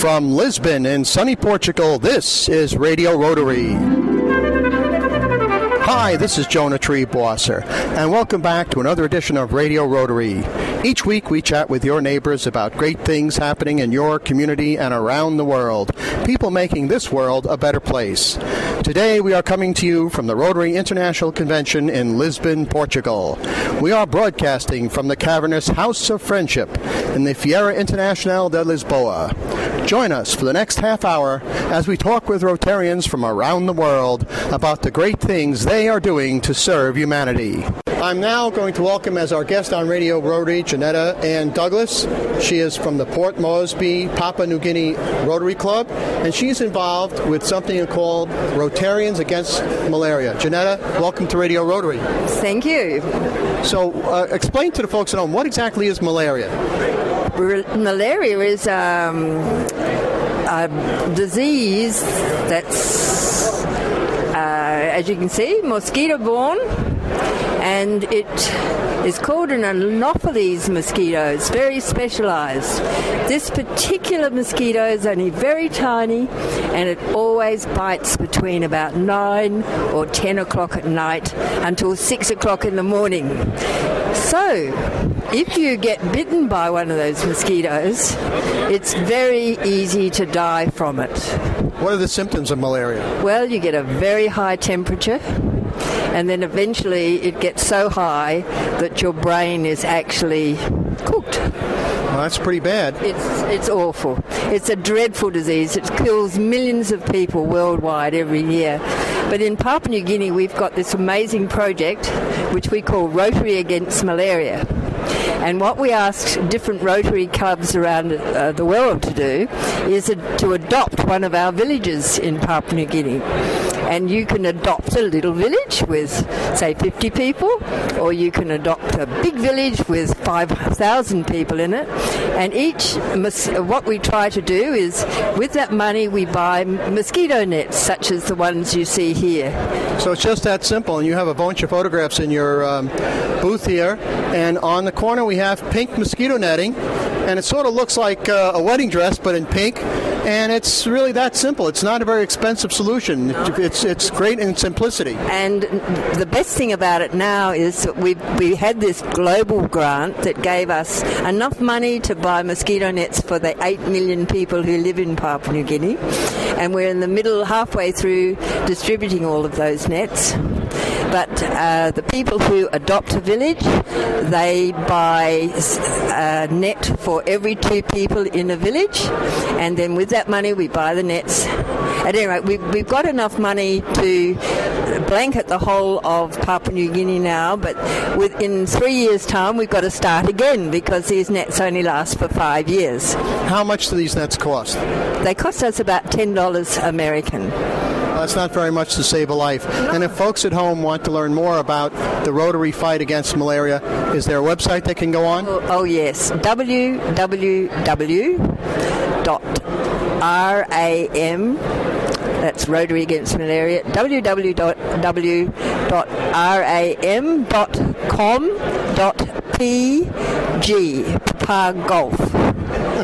From Lisbon in sunny Portugal, this is Radio Rotary. Hi, this is Jonah Triebwasser, and welcome back to another edition of Radio Rotary. Each week we chat with your neighbors about great things happening in your community and around the world, people making this world a better place. Today we are coming to you from the Rotary International Convention in Lisbon, Portugal. We are broadcasting from the cavernous House of Friendship in the Feira Internacional de Lisboa. Join us for the next half hour as we talk with Rotarians from around the world about the great things they are doing to serve humanity. I'm now going to welcome as our guest on Radio Rotary, Janetta Ann Douglas. She is from the Port Moresby Papua New Guinea Rotary Club, and she's involved with something called Rotarians Against Malaria. Janetta, welcome to Radio Rotary. Thank you. So, uh, explain to the folks at home what exactly is malaria? Malaria is um, a disease that's, as you can see, mosquito borne and it is called an Anopheles mosquito. It's very specialized. This particular mosquito is only very tiny and it always bites between about 9 or 10 o'clock at night until 6 o'clock in the morning. So, if you get bitten by one of those mosquitoes, it's very easy to die from it. What are the symptoms of malaria? Well, you get a very high temperature and then eventually it gets so high that your brain is actually cooked. Well, that's pretty bad. It's it's awful. It's a dreadful disease. It kills millions of people worldwide every year. But in Papua New Guinea, we've got this amazing project which we call Rotary Against Malaria. And what we ask different Rotary clubs around uh, the world to do is to adopt one of our villages in Papua New Guinea and you can adopt a little village with, say, 50 people, or you can adopt a big village with 5,000 people in it. And each, what we try to do is, with that money, we buy mosquito nets, such as the ones you see here. So it's just that simple, and you have a bunch of photographs in your um, booth here, and on the corner we have pink mosquito netting, and it sort of looks like uh, a wedding dress, but in pink and it's really that simple. It's not a very expensive solution. It's it's great in simplicity. And the best thing about it now is that we we had this global grant that gave us enough money to buy mosquito nets for the eight million people who live in Papua New Guinea, and we're in the middle, halfway through distributing all of those nets. But uh, the people who adopt a village, they buy a net for every two people in a village, and then with that money we buy the nets. At any rate, we, we've got enough money to blanket the whole of Papua New Guinea now, but within three years' time we've got to start again because these nets only last for five years. How much do these nets cost? They cost us about ten dollars American. Well, that's not very much to save a life. And if folks at home want to learn more about the Rotary fight against malaria, is there a website they can go on? Oh, oh yes, www.ram that's Rotary Against Malaria, www.ram.com.pg, Papa Golf.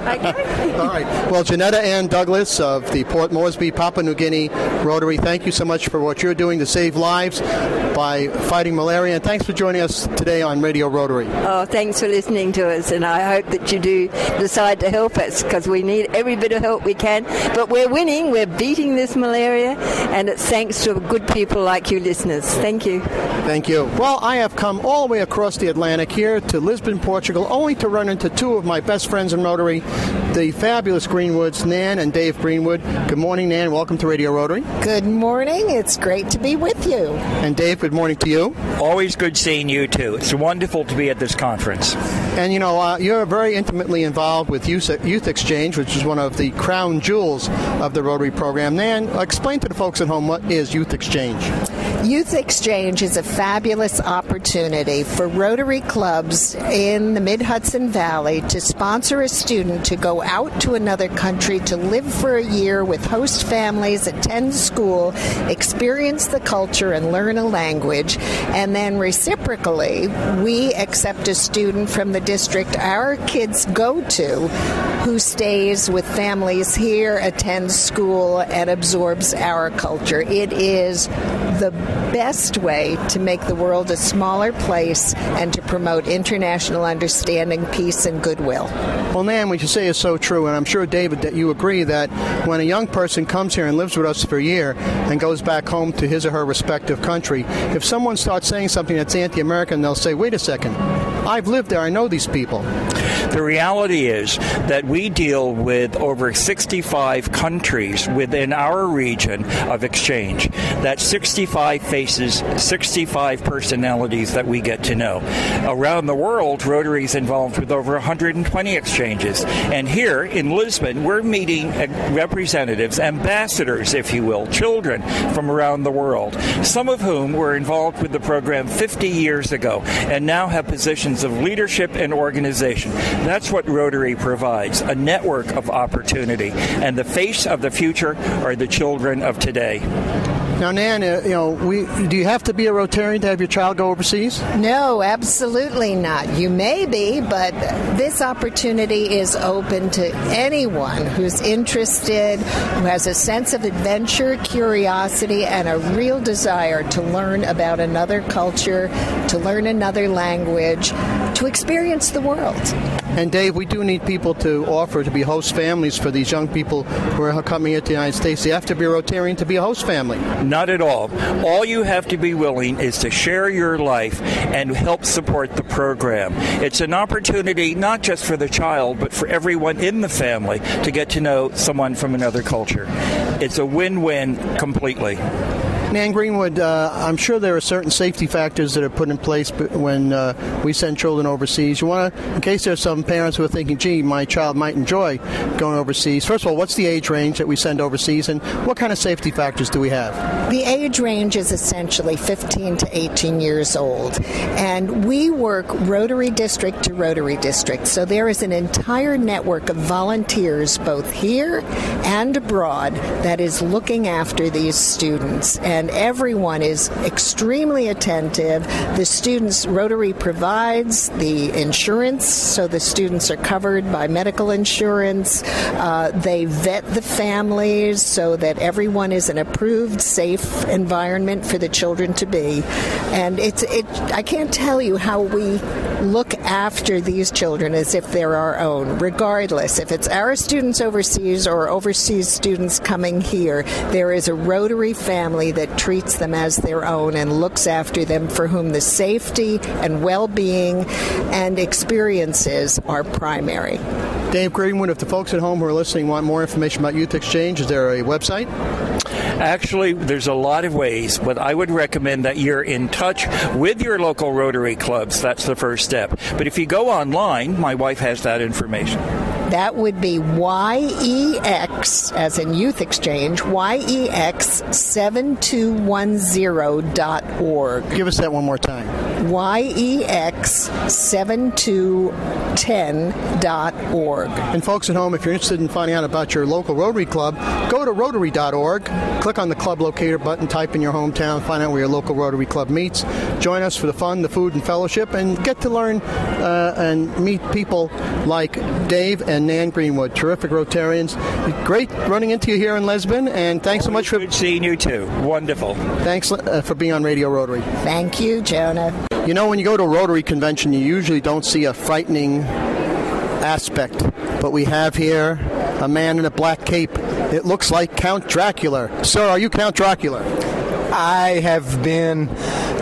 Okay. All right. Well, Janetta Ann Douglas of the Port Moresby, Papua New Guinea Rotary, thank you so much for what you're doing to save lives by fighting malaria. And thanks for joining us today on Radio Rotary. Oh, thanks for listening to us. And I hope that you do decide to help us because we need every bit of help we can. But we're winning. We're beating this malaria. And it's thanks to good people like you listeners. Thank you. Thank you. Well, I have come all the way across the Atlantic here to Lisbon, Portugal, only to run into two of my best friends in Rotary, the fabulous Greenwoods, Nan and Dave Greenwood. Good morning, Nan. Welcome to Radio Rotary. Good morning. It's great to be with you. And Dave, good morning to you. Always good seeing you, too. It's wonderful to be at this conference. And you know, uh, you're very intimately involved with Youth, Youth Exchange, which is one of the crown jewels of the Rotary program. Nan, explain to the folks at home what is Youth Exchange. Youth Exchange is a fabulous opportunity for Rotary clubs in the Mid Hudson Valley to sponsor a student to go out to another country to live for a year with host families, attend school, experience the culture, and learn a language. And then reciprocally, we accept a student from the district our kids go to who stays with families here, attends school, and absorbs our culture. It is the best way to make the world a smaller place and to promote international understanding, peace, and goodwill. Well, Nan, what you say is so true, and I'm sure, David, that you agree that when a young person comes here and lives with us for a year and goes back home to his or her respective country, if someone starts saying something that's anti American, they'll say, wait a second, I've lived there, I know these people. The reality is that we deal with over 65 countries within our region of exchange. That 65 faces, 65 personalities that we get to know. Around the world, Rotary is involved with over 120 exchanges. And here in Lisbon, we're meeting uh, representatives, ambassadors, if you will, children from around the world, some of whom were involved with the program 50 years ago and now have positions of leadership and organization. That's what Rotary provides a network of opportunity. And the face of the future are the children of today. Now, Nan, uh, you know, we do you have to be a Rotarian to have your child go overseas? No, absolutely not. You may be, but this opportunity is open to anyone who's interested, who has a sense of adventure, curiosity, and a real desire to learn about another culture, to learn another language, to experience the world. And Dave, we do need people to offer to be host families for these young people who are coming into the United States. You have to be a Rotarian to be a host family. Not at all. All you have to be willing is to share your life and help support the program. It's an opportunity not just for the child, but for everyone in the family to get to know someone from another culture. It's a win win completely. Nan Greenwood, uh, I'm sure there are certain safety factors that are put in place when uh, we send children overseas. You want to, in case there's some parents who are thinking, gee, my child might enjoy going overseas. First of all, what's the age range that we send overseas, and what kind of safety factors do we have? The age range is essentially 15 to 18 years old, and we work Rotary District to Rotary District. So there is an entire network of volunteers, both here and abroad, that is looking after these students. And and everyone is extremely attentive. The students, Rotary provides the insurance, so the students are covered by medical insurance. Uh, they vet the families so that everyone is an approved, safe environment for the children to be. And it's, it, I can't tell you how we look after these children as if they're our own, regardless. If it's our students overseas or overseas students coming here, there is a Rotary family that treats them as their own and looks after them for whom the safety and well being and experiences are primary. Dave Greenwood, if the folks at home who are listening want more information about Youth Exchange, is there a website? Actually, there's a lot of ways, but I would recommend that you're in touch with your local Rotary clubs. That's the first step. But if you go online, my wife has that information. That would be YEX, as in Youth Exchange, YEX7210.org. Give us that one more time. YEX7210.org. And folks at home, if you're interested in finding out about your local Rotary Club, go to Rotary.org, click on the club locator button, type in your hometown, find out where your local Rotary Club meets. Join us for the fun, the food, and fellowship, and get to learn uh, and meet people like Dave and and Nan Greenwood, terrific Rotarians. Great running into you here in Lisbon, and thanks so much for Good seeing you too. Wonderful. Thanks uh, for being on Radio Rotary. Thank you, Jonah. You know, when you go to a Rotary convention, you usually don't see a frightening aspect, but we have here a man in a black cape. It looks like Count Dracula. Sir, are you Count Dracula? I have been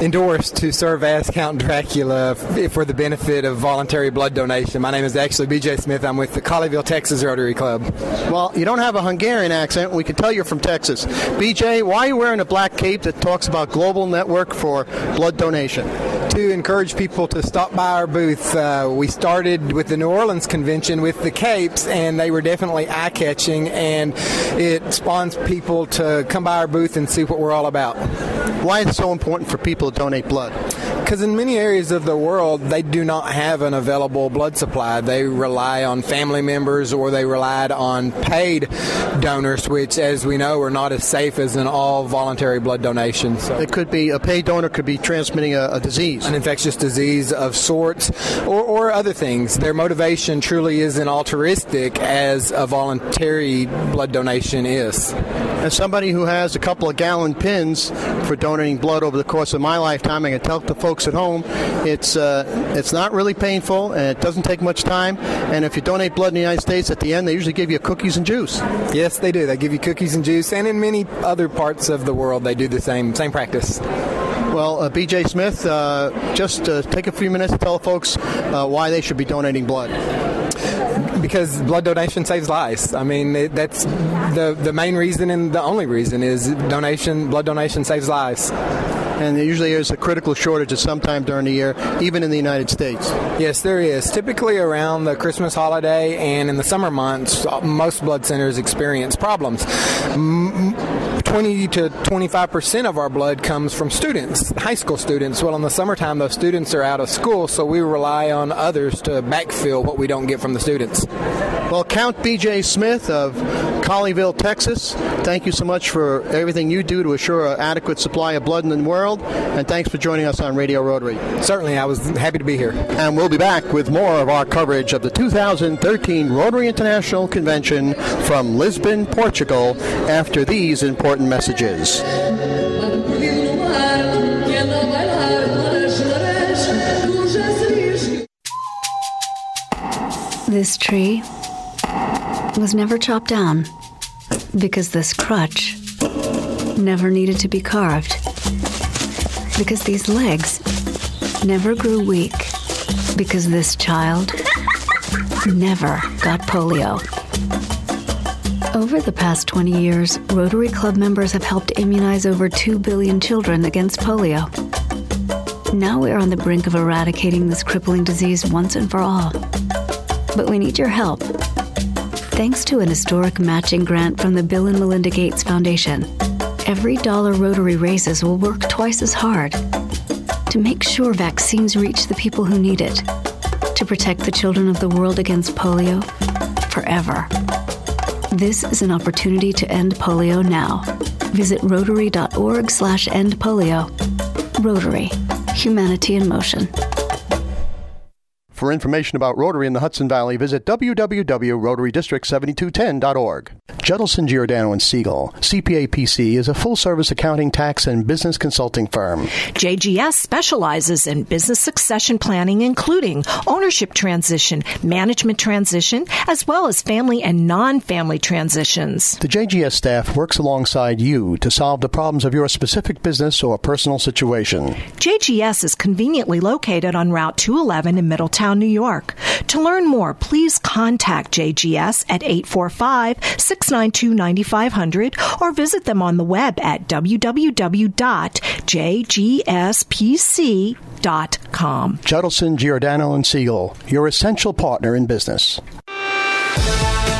endorsed to serve as Count Dracula for the benefit of voluntary blood donation. My name is actually BJ Smith. I'm with the Colleyville, Texas Rotary Club. Well, you don't have a Hungarian accent. We can tell you're from Texas. BJ, why are you wearing a black cape that talks about Global Network for Blood Donation? To encourage people to stop by our booth. Uh, we started with the New Orleans convention with the capes, and they were definitely eye catching, and it spawns people to come by our booth and see what we're all about. Why is it so important for people to donate blood? Because in many areas of the world, they do not have an available blood supply. They rely on family members or they relied on paid donors, which, as we know, are not as safe as an all voluntary blood donation. So it could be a paid donor could be transmitting a, a disease, an infectious disease of sorts, or, or other things. Their motivation truly isn't altruistic as a voluntary blood donation is. As somebody who has a couple of gallon pins for donating blood over the course of my lifetime, I can tell the folks at home it's uh, it's not really painful and it doesn't take much time. And if you donate blood in the United States, at the end they usually give you cookies and juice. Yes, they do. They give you cookies and juice, and in many other parts of the world they do the same same practice. Well, uh, BJ Smith, uh, just uh, take a few minutes to tell folks uh, why they should be donating blood because blood donation saves lives. I mean, it, that's the the main reason and the only reason is donation. Blood donation saves lives and there usually is a critical shortage at some time during the year, even in the United States. Yes, there is. Typically around the Christmas holiday and in the summer months, most blood centers experience problems. 20 to 25 percent of our blood comes from students, high school students. Well, in the summertime, those students are out of school, so we rely on others to backfill what we don't get from the students. Well, Count B.J. Smith of Colleyville, Texas, thank you so much for everything you do to assure an adequate supply of blood in the world, and thanks for joining us on Radio Rotary. Certainly, I was happy to be here. And we'll be back with more of our coverage of the 2013 Rotary International Convention from Lisbon, Portugal, after these important messages. This tree was never chopped down because this crutch never needed to be carved. Because these legs never grew weak. Because this child never got polio. Over the past 20 years, Rotary Club members have helped immunize over 2 billion children against polio. Now we're on the brink of eradicating this crippling disease once and for all. But we need your help Thanks to an historic matching grant from the Bill and Melinda Gates Foundation, every dollar Rotary raises will work twice as hard to make sure vaccines reach the people who need it, to protect the children of the world against polio forever. This is an opportunity to end polio now. Visit rotary.org slash end polio. Rotary. Humanity in motion. For information about Rotary in the Hudson Valley, visit www.rotarydistrict7210.org. Judelson, Giordano and Siegel, CPA PC, is a full-service accounting, tax, and business consulting firm. JGS specializes in business succession planning, including ownership transition, management transition, as well as family and non-family transitions. The JGS staff works alongside you to solve the problems of your specific business or personal situation. JGS is conveniently located on Route 211 in Middletown, New York. To learn more, please contact JGS at 845 692 9500 or visit them on the web at www.jgspc.com. Judelson, Giordano, and Siegel, your essential partner in business.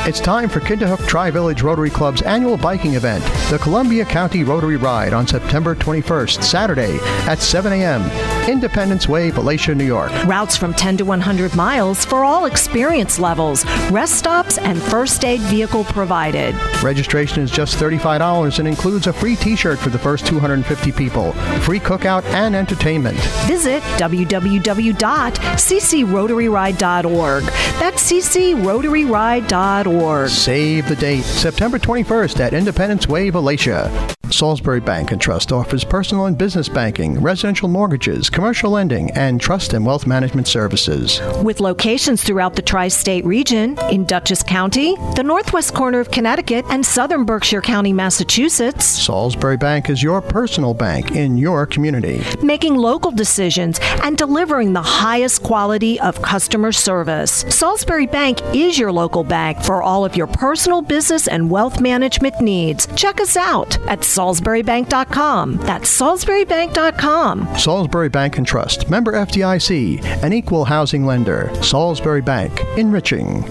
It's time for Kinderhook Tri Village Rotary Club's annual biking event, the Columbia County Rotary Ride, on September 21st, Saturday at 7 a.m. Independence Way, Valatie, New York. Routes from 10 to 100 miles for all experience levels, rest stops, and first aid vehicle provided. Registration is just $35 and includes a free t shirt for the first 250 people, free cookout, and entertainment. Visit www.ccrotaryride.org. That's ccrotaryride.org org. Save the date, September 21st at Independence Way, Valatie. Salisbury Bank and Trust offers personal and business banking, residential mortgages, commercial lending, and trust and wealth management services. With locations throughout the tri state region, in Dutchess County, the northwest corner of Connecticut, and southern Berkshire County, Massachusetts, Salisbury Bank is your personal bank in your community. Making local decisions and delivering the highest quality of customer service. Salisbury Bank is your local bank for all of your personal, business, and wealth management needs. Check us out at SalisburyBank.com. That's SalisburyBank.com. Salisbury Bank and Trust, member FDIC, an equal housing lender. Salisbury Bank, enriching.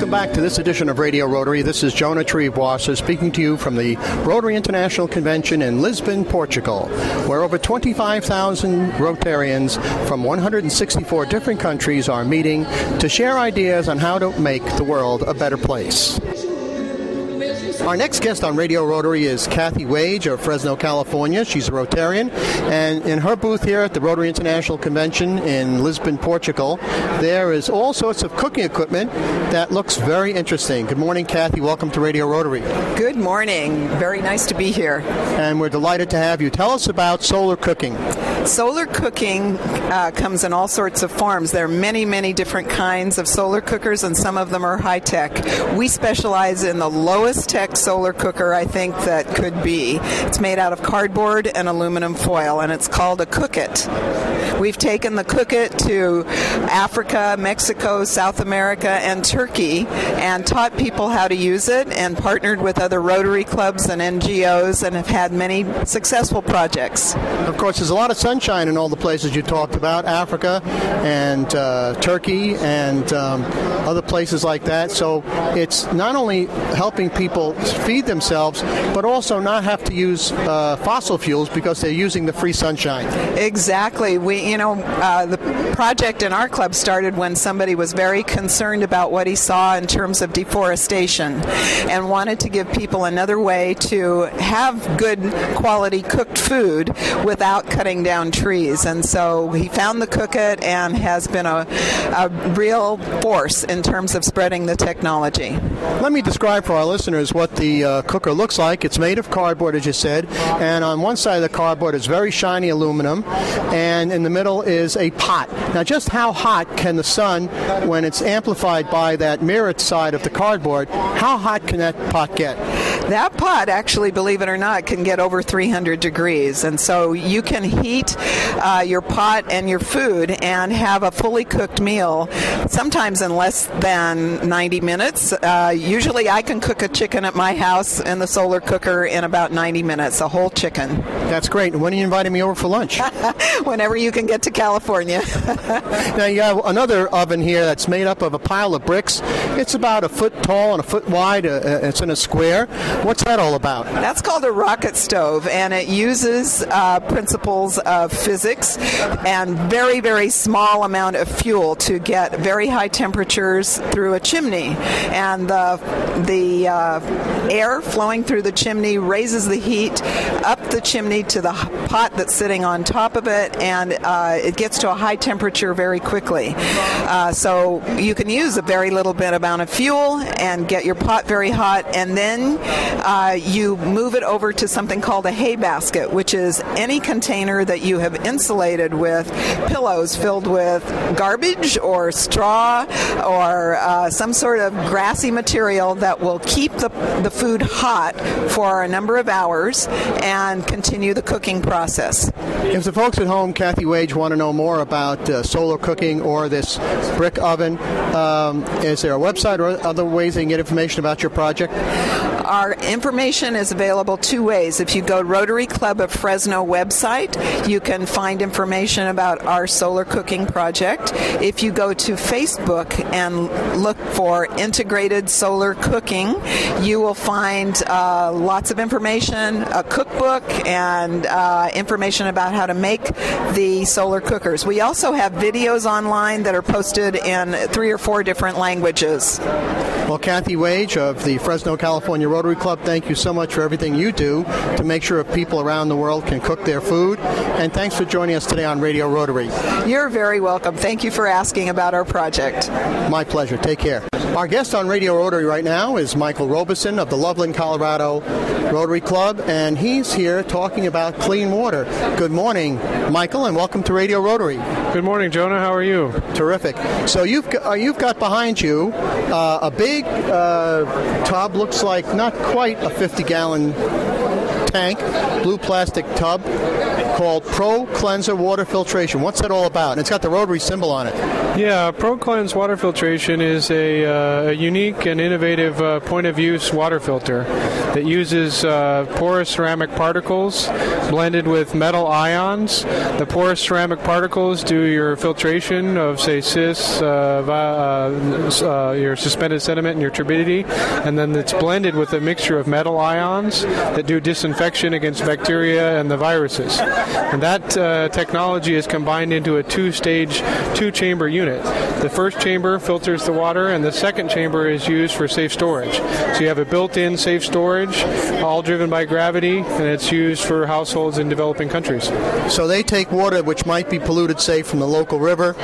Welcome back to this edition of Radio Rotary. This is Jonah Triebwasser speaking to you from the Rotary International Convention in Lisbon, Portugal, where over 25,000 Rotarians from 164 different countries are meeting to share ideas on how to make the world a better place. Our next guest on Radio Rotary is Kathy Wage of Fresno, California. She's a Rotarian. And in her booth here at the Rotary International Convention in Lisbon, Portugal, there is all sorts of cooking equipment that looks very interesting. Good morning, Kathy. Welcome to Radio Rotary. Good morning. Very nice to be here. And we're delighted to have you. Tell us about solar cooking. Solar cooking uh, comes in all sorts of forms. There are many, many different kinds of solar cookers, and some of them are high tech. We specialize in the lowest tech solar cooker I think that could be. It's made out of cardboard and aluminum foil, and it's called a Cookit. We've taken the Cookit to Africa, Mexico, South America, and Turkey, and taught people how to use it, and partnered with other Rotary clubs and NGOs, and have had many successful projects. Of course, there's a lot of sunshine in all the places you talked about Africa and uh, Turkey and um, other places like that. So it's not only helping people feed themselves, but also not have to use uh, fossil fuels because they're using the free sunshine. Exactly. We, you know, uh, the project in our club started when somebody was very concerned about what he saw in terms of deforestation and wanted to give people another way to have good quality cooked food without cutting down trees. And so he found the Cookit and has been a, a real force in terms of spreading the technology. Let me describe for our listeners what the uh, cooker looks like. It's made of cardboard, as you said, and on one side of the cardboard is very shiny aluminum, and in the middle is a pot. Now, just how hot can the sun, when it's amplified by that mirrored side of the cardboard, how hot can that pot get? That pot, actually, believe it or not, can get over 300 degrees, and so you can heat uh, your pot and your food and have a fully cooked meal, sometimes in less than 90 minutes. Uh, usually, I can cook a chicken at my house in the solar cooker in about 90 minutes, a whole chicken. That's great. When are you inviting me over for lunch? Whenever you can get to California. now, you have another oven here that's made up of a pile of bricks. It's about a foot tall and a foot wide. Uh, it's in a square. What's that all about? That's called a rocket stove, and it uses uh, principles of physics and very, very small amount of fuel to get very high temperatures through a chimney. And the, the uh, air flowing through the chimney raises the heat up the chimney to the pot that's sitting on top of it, and uh, it gets to a high temperature very quickly. Uh, so you can use a very little bit amount of fuel and get your pot very hot, and then uh, you move it over to something called a hay basket, which is any container that you have insulated with pillows filled with garbage or straw or uh, some sort of grassy material that will keep the, the food hot for a number of hours and continue the cooking process. If the folks at home, Kathy Wage, want to know more about uh, solar cooking or this brick oven, um, is there a website or other ways they can get information about your project? Our information is available two ways. If you go Rotary Club of Fresno website, you can find information about our solar cooking project. If you go to Facebook and look for integrated solar cooking, you will find uh, lots of information, a cookbook, and uh, information about how to make the solar cookers. We also have videos online that are posted in three or four different languages. Well, Kathy Wage of the Fresno, California Rotary Club, thank you so much for everything you do to make sure people around the world can cook their food. And thanks for joining us today on Radio Rotary. You're very welcome. Thank you for asking about our project. My pleasure. Take care. Our guest on Radio Rotary right now is Michael Robeson of the Loveland, Colorado Rotary Club, and he's here talking about clean water. Good morning, Michael, and welcome to Radio Rotary. Good morning, Jonah. How are you? Terrific. So you've got, uh, you've got behind you uh, a big uh, tub, looks like not quite a 50 gallon tank, blue plastic tub called ProCleanse Water Filtration. What's that all about? And it's got the rotary symbol on it. Yeah, ProCleanse water filtration is a, uh, a unique and innovative uh, point of use water filter that uses uh, porous ceramic particles blended with metal ions. The porous ceramic particles do your filtration of, say, cis, uh, uh, uh, your suspended sediment, and your turbidity, and then it's blended with a mixture of metal ions that do disinfection against bacteria and the viruses. And that technology is combined into a two-stage, two-chamber unit. The first chamber filters the water, and the second chamber is used for safe storage. So you have a built-in safe storage, all driven by gravity, and it's used for households in developing countries. So they take water which might be polluted, say, from the local river,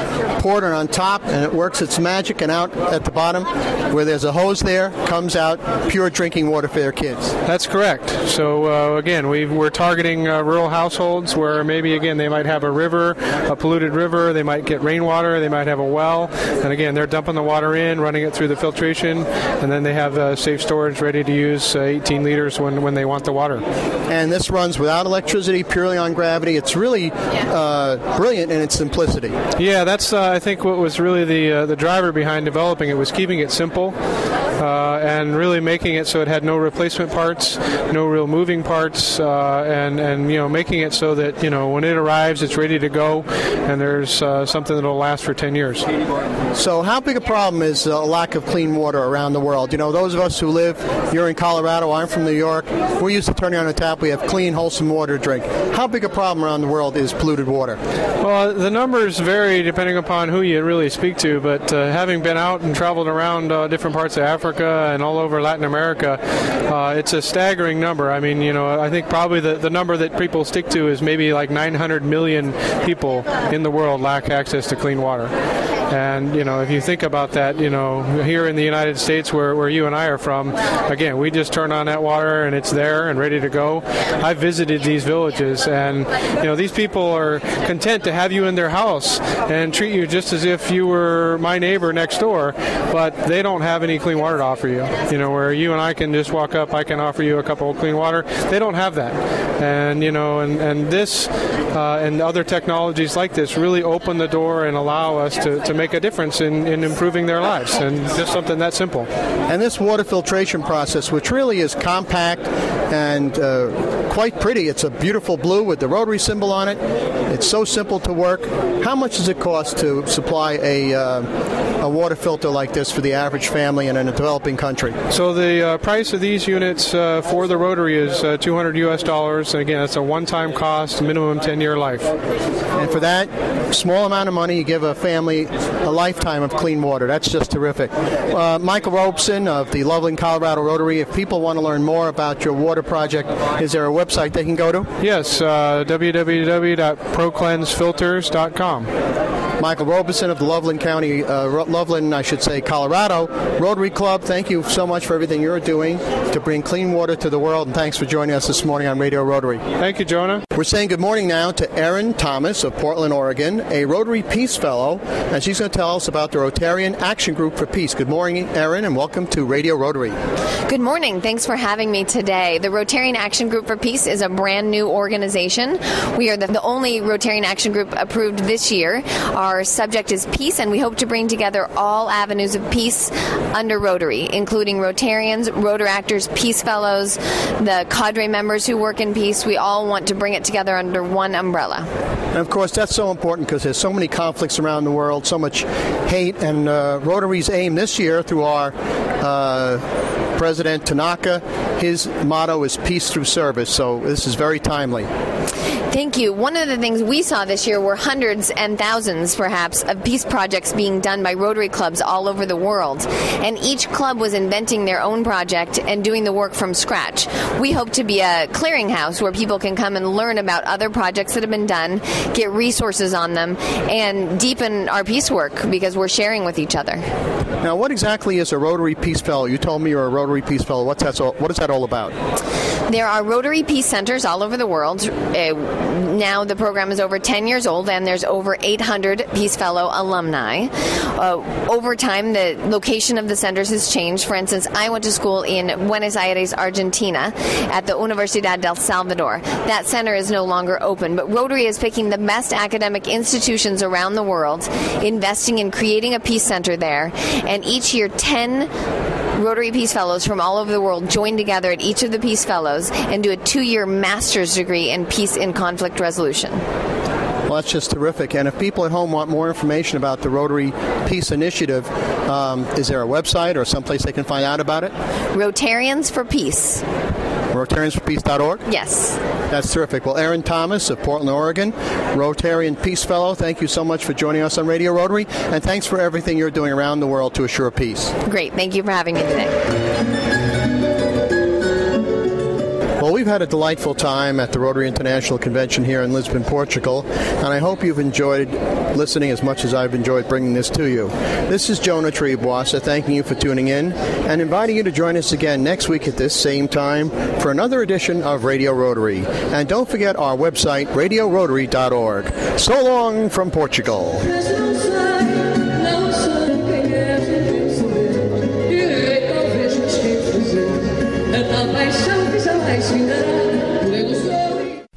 pour it on top, and it works its magic, and out at the bottom, where there's a hose there, comes out pure drinking water for their kids. That's correct. So uh, again, we are targeting uh, rural households where maybe again they might have a river, a polluted river, they might get rainwater, they might have a well, and again they're dumping the water in, running it through the filtration, and then they have uh, safe storage ready to use uh, 18 liters when, when they want the water. And this runs without electricity, purely on gravity. It's really uh, brilliant in its simplicity. Yeah, that's uh, I think what was really the the driver behind developing it was keeping it simple uh, and really making it so it had no replacement parts, no real moving parts, uh, and and you know making it so that you know when it arrives it's ready to go, and there's uh, something that'll last for 10 years. So how big a problem is a lack of clean water around the world? You know, those of us who live, you're in Colorado, I'm from New York, we're used to turning on a tap, we have clean, wholesome water to drink. How big a problem around the world is polluted water? Well, the numbers vary depending upon who you really speak to, but uh, having been out and traveled around uh, different parts of Africa and all over Latin America, uh, it's a staggering number. I mean, you know, I think probably the, the number that people stick to is maybe like 900 million people in the world lack access to clean water. And, you know, if you think about that, you know, here in the United States where, where you and I are from, again, we just turn on that water and it's there and ready to go. I've visited these villages and, you know, these people are content to have you in their house and treat you just as if you were my neighbor next door, but they don't have any clean water to offer you. You know, where you and I can just walk up, I can offer you a cup of clean water. They don't have that. And, you know, and, and this uh, and other technologies like this really open the door and allow us to, to make a difference in, in improving their lives, and just something that simple. And this water filtration process, which really is compact and uh, quite pretty, it's a beautiful blue with the rotary symbol on it. It's so simple to work. How much does it cost to supply a, uh, a water filter like this for the average family in a developing country? So the uh, price of these units uh, for the rotary is uh, 200 U.S. dollars, and again, it's a one-time cost, minimum 10-year life. And for that small amount of money, you give a family a lifetime of clean water. That's just terrific. Uh, Michael Robeson of the Loveland, Colorado Rotary. If people want to learn more about your water project, is there a website they can go to? Yes, uh, www.procleansefilters.com. Michael Robeson of the Loveland County, uh, Loveland, I should say, Colorado Rotary Club. Thank you so much for everything you're doing to bring clean water to the world, and thanks for joining us this morning on Radio Rotary. Thank you, Jonah. We're saying good morning now to Erin Thomas of Portland, Oregon, a Rotary Peace Fellow, and she's going to tell us about the Rotarian Action Group for Peace. Good morning, Erin, and welcome to Radio Rotary. Good morning. Thanks for having me today. The Rotarian Action Group for Peace is a brand new organization. We are the, the only Rotarian Action Group approved this year. Our subject is peace, and we hope to bring together all avenues of peace under Rotary, including Rotarians, Rotaractors, Peace Fellows, the cadre members who work in peace. We all want to bring it together under one umbrella. And of course, that's so important because there's so many conflicts around the world, so much hate, and uh, Rotary's aim this year through our uh, President Tanaka, his motto is peace through service. So this is very timely. Thank you. One of the things we saw this year were hundreds and thousands, perhaps, of peace projects being done by Rotary clubs all over the world. And each club was inventing their own project and doing the work from scratch. We hope to be a clearinghouse where people can come and learn about other projects that have been done, get resources on them, and deepen our peace work because we're sharing with each other. Now, what exactly is a Rotary Peace Fellow? You told me you're a Rotary Peace Fellow. What's that? What is that all about? There are Rotary Peace Centers all over the world. Uh, now the program is over 10 years old and there's over 800 Peace Fellow alumni. Uh, over time, the location of the centers has changed. For instance, I went to school in Buenos Aires, Argentina, at the Universidad del Salvador. That center is no longer open, but Rotary is picking the best academic institutions around the world, investing in creating a peace center there, and each year 10 Rotary Peace Fellows from all over the world join together at each of the Peace Fellows and do a two year master's degree in peace and conflict resolution. Well, that's just terrific. And if people at home want more information about the Rotary Peace Initiative, um, is there a website or someplace they can find out about it? Rotarians for Peace. RotariansForPeace.org? Yes. That's terrific. Well, Erin Thomas of Portland, Oregon, Rotarian Peace Fellow, thank you so much for joining us on Radio Rotary, and thanks for everything you're doing around the world to assure peace. Great. Thank you for having me today. We've had a delightful time at the Rotary International Convention here in Lisbon, Portugal, and I hope you've enjoyed listening as much as I've enjoyed bringing this to you. This is Jonah Triebwasser thanking you for tuning in and inviting you to join us again next week at this same time for another edition of Radio Rotary. And don't forget our website, radiorotary.org. So long from Portugal.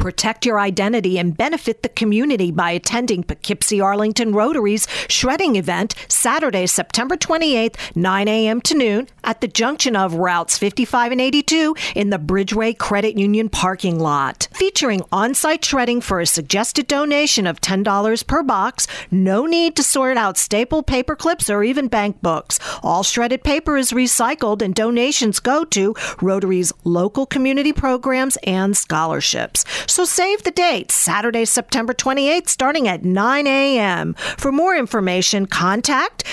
Protect your identity and benefit the community by attending Poughkeepsie Arlington Rotary's shredding event Saturday, September 28th, 9 a.m. to noon at the junction of routes 55 and 82 in the Bridgeway Credit Union parking lot. Featuring on site shredding for a suggested donation of $10 per box, no need to sort out staple paper clips or even bank books. All shredded paper is recycled and donations go to Rotary's local community programs and scholarships. So save the date, Saturday, September 28th, starting at 9 a.m. For more information, contact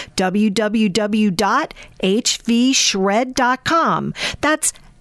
www.hvshred.com. That's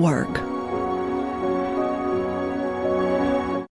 work.